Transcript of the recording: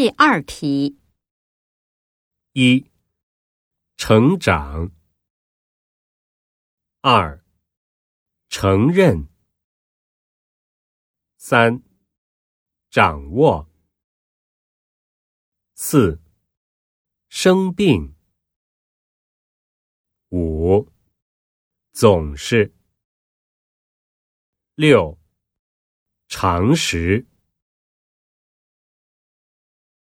第二题。一成长。二承认。三掌握。四生病。五总是。六常识。